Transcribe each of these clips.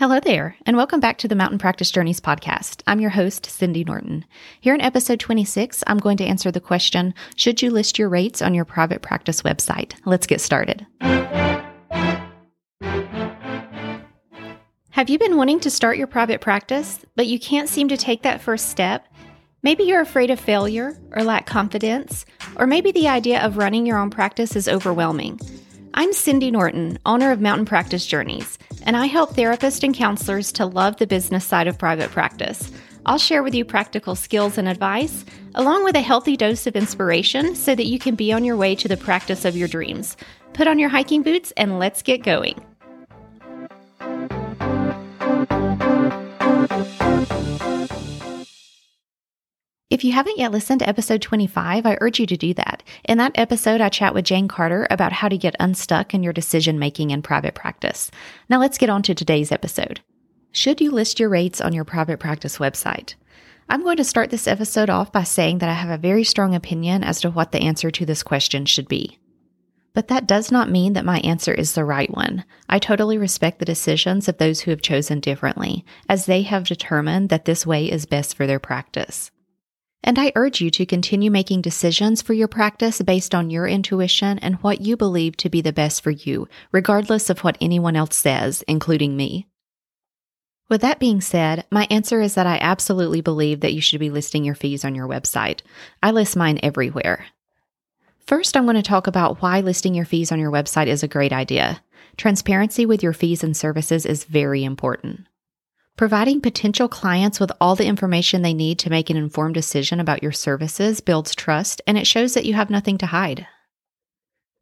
Hello there, and welcome back to the Mountain Practice Journeys podcast. I'm your host, Cindy Norton. Here in episode 26, I'm going to answer the question Should you list your rates on your private practice website? Let's get started. Have you been wanting to start your private practice, but you can't seem to take that first step? Maybe you're afraid of failure or lack confidence, or maybe the idea of running your own practice is overwhelming. I'm Cindy Norton, owner of Mountain Practice Journeys, and I help therapists and counselors to love the business side of private practice. I'll share with you practical skills and advice, along with a healthy dose of inspiration so that you can be on your way to the practice of your dreams. Put on your hiking boots and let's get going. If you haven't yet listened to episode 25, I urge you to do that. In that episode, I chat with Jane Carter about how to get unstuck in your decision making in private practice. Now let's get on to today's episode. Should you list your rates on your private practice website? I'm going to start this episode off by saying that I have a very strong opinion as to what the answer to this question should be. But that does not mean that my answer is the right one. I totally respect the decisions of those who have chosen differently, as they have determined that this way is best for their practice. And I urge you to continue making decisions for your practice based on your intuition and what you believe to be the best for you, regardless of what anyone else says, including me. With that being said, my answer is that I absolutely believe that you should be listing your fees on your website. I list mine everywhere. First, I'm going to talk about why listing your fees on your website is a great idea. Transparency with your fees and services is very important. Providing potential clients with all the information they need to make an informed decision about your services builds trust and it shows that you have nothing to hide.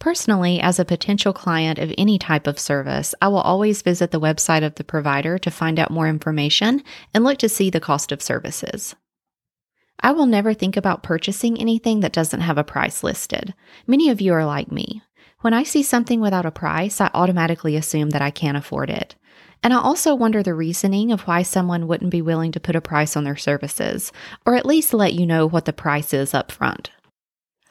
Personally, as a potential client of any type of service, I will always visit the website of the provider to find out more information and look to see the cost of services. I will never think about purchasing anything that doesn't have a price listed. Many of you are like me. When I see something without a price, I automatically assume that I can't afford it. And I also wonder the reasoning of why someone wouldn't be willing to put a price on their services, or at least let you know what the price is up front.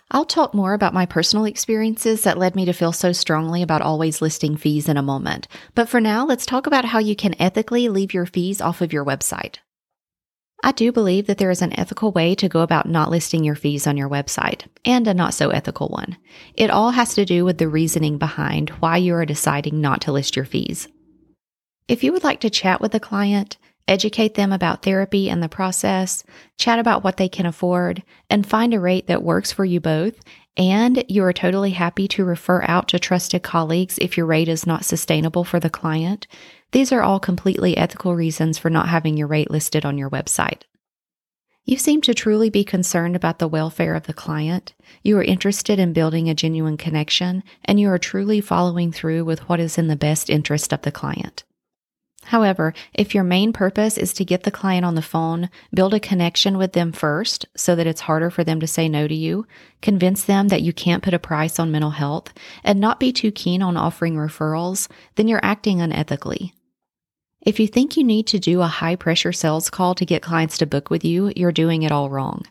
I'll talk more about my personal experiences that led me to feel so strongly about always listing fees in a moment. But for now, let's talk about how you can ethically leave your fees off of your website. I do believe that there is an ethical way to go about not listing your fees on your website, and a not so ethical one. It all has to do with the reasoning behind why you are deciding not to list your fees. If you would like to chat with a client, educate them about therapy and the process, chat about what they can afford, and find a rate that works for you both, and you are totally happy to refer out to trusted colleagues if your rate is not sustainable for the client, these are all completely ethical reasons for not having your rate listed on your website. You seem to truly be concerned about the welfare of the client. You are interested in building a genuine connection, and you are truly following through with what is in the best interest of the client. However, if your main purpose is to get the client on the phone, build a connection with them first so that it's harder for them to say no to you, convince them that you can't put a price on mental health, and not be too keen on offering referrals, then you're acting unethically. If you think you need to do a high pressure sales call to get clients to book with you, you're doing it all wrong.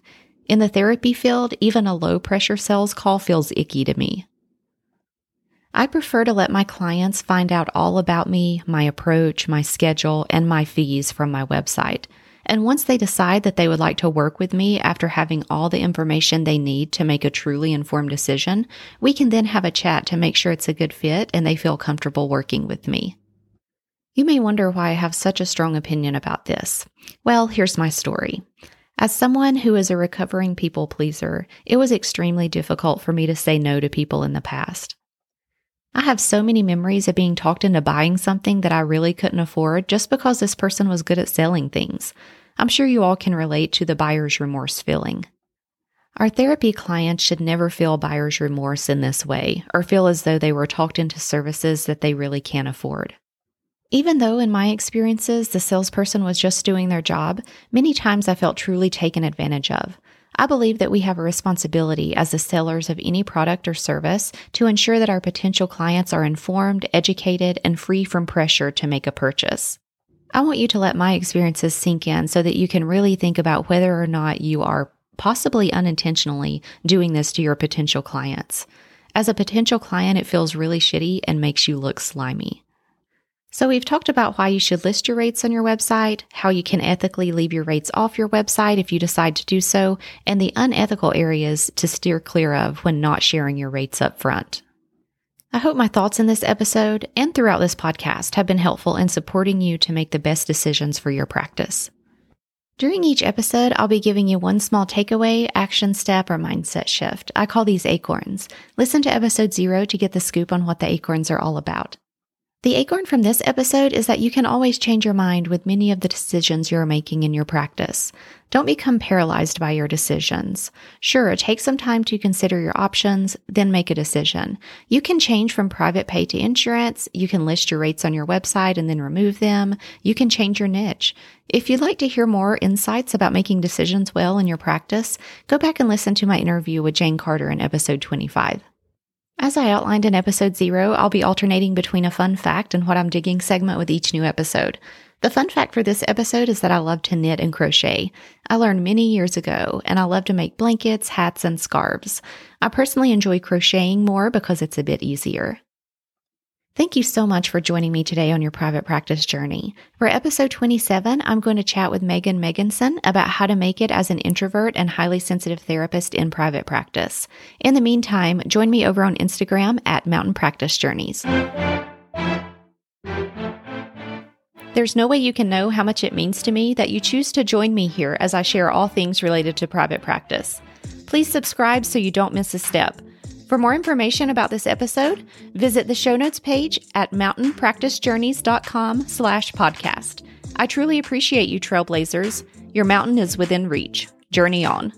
In the therapy field, even a low pressure sales call feels icky to me. I prefer to let my clients find out all about me, my approach, my schedule, and my fees from my website. And once they decide that they would like to work with me after having all the information they need to make a truly informed decision, we can then have a chat to make sure it's a good fit and they feel comfortable working with me. You may wonder why I have such a strong opinion about this. Well, here's my story. As someone who is a recovering people pleaser, it was extremely difficult for me to say no to people in the past. I have so many memories of being talked into buying something that I really couldn't afford just because this person was good at selling things. I'm sure you all can relate to the buyer's remorse feeling. Our therapy clients should never feel buyer's remorse in this way or feel as though they were talked into services that they really can't afford. Even though in my experiences the salesperson was just doing their job, many times I felt truly taken advantage of. I believe that we have a responsibility as the sellers of any product or service to ensure that our potential clients are informed, educated, and free from pressure to make a purchase. I want you to let my experiences sink in so that you can really think about whether or not you are possibly unintentionally doing this to your potential clients. As a potential client, it feels really shitty and makes you look slimy. So, we've talked about why you should list your rates on your website, how you can ethically leave your rates off your website if you decide to do so, and the unethical areas to steer clear of when not sharing your rates up front. I hope my thoughts in this episode and throughout this podcast have been helpful in supporting you to make the best decisions for your practice. During each episode, I'll be giving you one small takeaway, action step, or mindset shift. I call these acorns. Listen to episode zero to get the scoop on what the acorns are all about. The acorn from this episode is that you can always change your mind with many of the decisions you're making in your practice. Don't become paralyzed by your decisions. Sure, take some time to consider your options, then make a decision. You can change from private pay to insurance. You can list your rates on your website and then remove them. You can change your niche. If you'd like to hear more insights about making decisions well in your practice, go back and listen to my interview with Jane Carter in episode 25. As I outlined in episode zero, I'll be alternating between a fun fact and what I'm digging segment with each new episode. The fun fact for this episode is that I love to knit and crochet. I learned many years ago, and I love to make blankets, hats, and scarves. I personally enjoy crocheting more because it's a bit easier. Thank you so much for joining me today on your private practice journey. For episode 27, I'm going to chat with Megan Meganson about how to make it as an introvert and highly sensitive therapist in private practice. In the meantime, join me over on Instagram at Mountain Practice Journeys. There's no way you can know how much it means to me that you choose to join me here as I share all things related to private practice. Please subscribe so you don't miss a step. For more information about this episode, visit the show notes page at mountainpracticejourneys.com slash podcast. I truly appreciate you, trailblazers. Your mountain is within reach. Journey on.